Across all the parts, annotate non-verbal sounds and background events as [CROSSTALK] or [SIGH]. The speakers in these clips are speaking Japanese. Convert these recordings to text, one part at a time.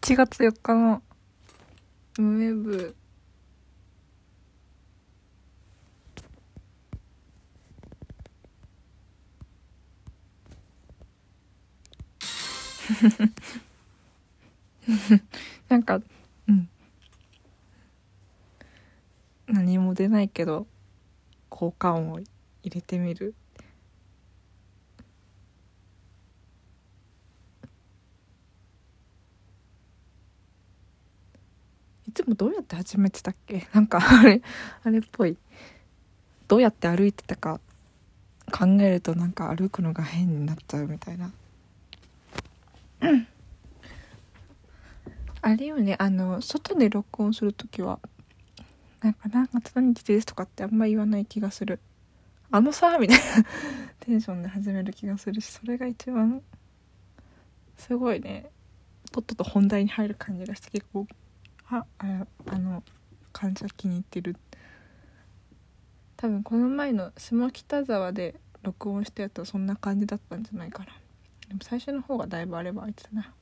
1月4日のムーウェブなんかうん。何も出ないけど効果音を入れてみる。いつもどうやって始めてたっけ？なんかあれあれっぽい。どうやって歩いてたか考えるとなんか歩くのが変になっちゃうみたいな。あれよねあの外で録音する時はなんか何月何日ですとかってあんま言わない気がする。あのさみたいな。テンションで始める気がするしそれが一番すごいね。とっとと本題に入る感じがして結構あああの感じは気に入ってる。多分この前の下北沢で録音したやつはそんな感じだったんじゃないかな。でも最初の方がだいぶあればあいつだな。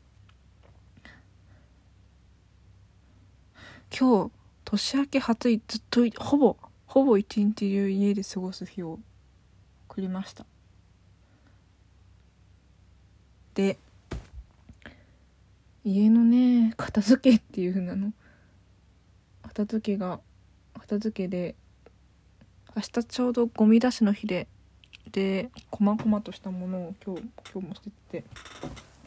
今日年明け初いずっとほぼほぼ一日中家で過ごす日を送りました。で家のね片付けっていう風なの。片付けが片付けで明日ちょうどゴミ出しの日ででこまごまとしたものを今日今日も捨てて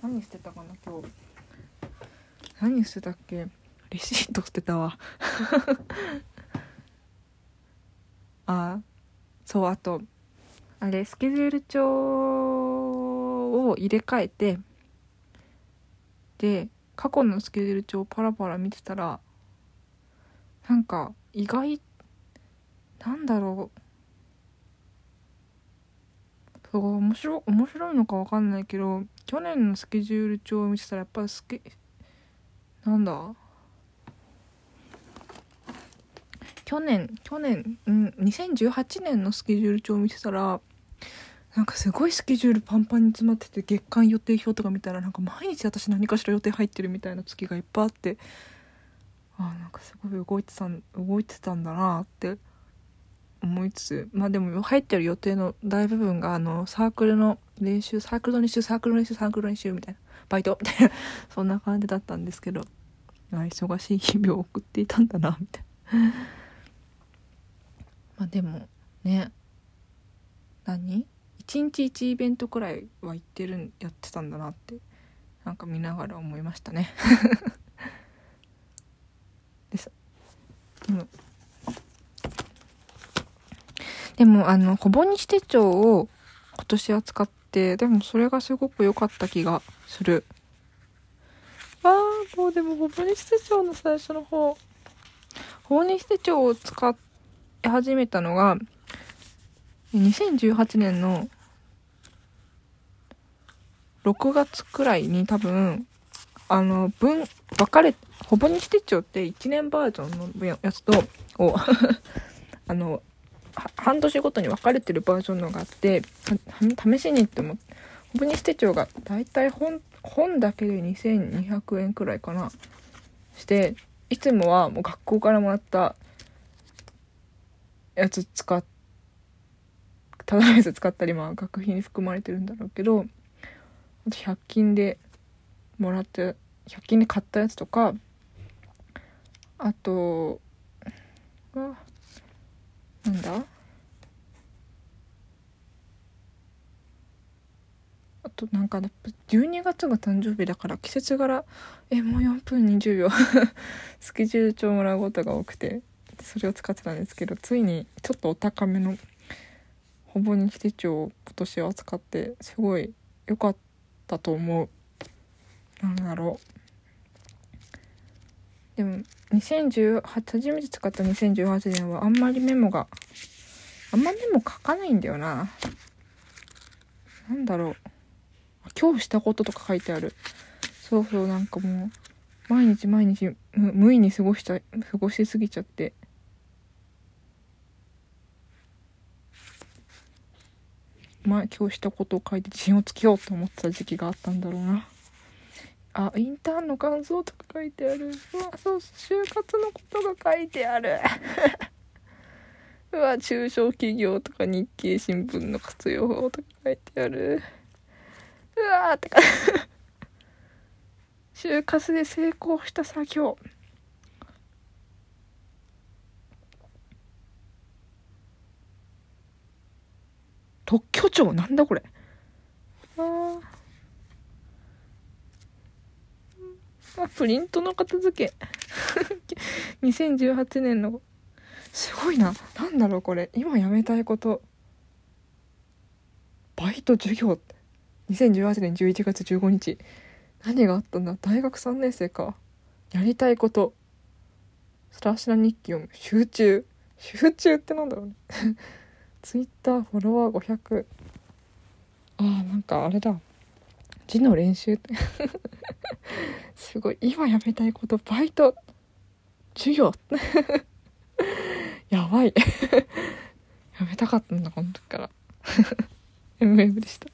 何捨てたかな今日。何捨てたっけ？レシート捨てたわ。[LAUGHS] あそうあとあれスケジュール帳を入れ替えてで過去のスケジュール帳をパラパラ見てたらなんか意外なんだろう。そう面白面白いのか分かんないけど去年のスケジュール帳を見てたらやっぱりスケなんだ？去年去年うん2018年のスケジュール帳を見てたらなんかすごいスケジュールパンパンに詰まってて月間予定表とか見たらなんか毎日私何かしら予定入ってるみたいな月がいっぱいあってあなんかすごい動いてたん動いてたんだなって思いつつまあでも入ってる予定の大部分があのサークルの練習サークルの練習サークルの練習サークルの練習みたいなバイトみたいな [LAUGHS] そんな感じだったんですけど忙しい日々を送っていたんだなみたいな。[LAUGHS] まあでもね何？一日一イベントくらいは行ってるんやってたんだなってなんか見ながら思いましたね。[LAUGHS] でもあのほぼ日手帳を今年は使ってでもそれがすごく良かった気がする。あーもうでもほぼ日手帳の最初の方ほぼ日手帳を使い始めたのが2018年の6月くらいに多分あの分分かれほぼ日手帳って1年バージョンのやつとを [LAUGHS] あの半年ごとに分かれてるバージョンのがあって試しにって思ってほぼ日手帳がだいたい本本だけで2200円くらいかなしていつもはもう学校からもらったやつ使っただのやつ使ったりまあ学費に含まれてるんだろうけど100均でもらって100均で買ったやつとかあとはなんだ？あとなんか12月が誕生日だから季節柄。えもう4分20秒。[LAUGHS] スケジュール帳もらうことが多くて。それを使ってたんですけどついにちょっとお高めのほぼ日手帳を今年は使ってすごい良かった。と思う。なんだろう。でも2018初めて使った2018年はあんまりメモがあんまメモ書かないんだよな。なんだろう。今日したこととか書いてある。そうそうなんかもう毎日毎日無意に過ごしちゃ過ごしすぎちゃって。ま今日したことを書いて自信をつけようと思ってた時期があったんだろうな。あインターンの感想とか書いてある。うわそう就活のことが書いてある。[LAUGHS] うわ中小企業とか日経新聞の活用法とか書いてある。うわーってか [LAUGHS] 就活で成功した作業。特許庁なんだこれ。ああプリントの片付け。[LAUGHS] 2018年の。すごいな。なんだろうこれ。今やめたいこと。バイト授業。って2018年11月15日。何があったんだ。大学3年生か。やりたいこと。スラシナ日記読む。集中。集中ってなんだろうね。ツイッターフォロワー500あーなんかあれだ。字の練習 [LAUGHS] すごい。今やめたいことバイト。授業。[LAUGHS] やばい。[LAUGHS] やめたかったんだこの時から。MM でした。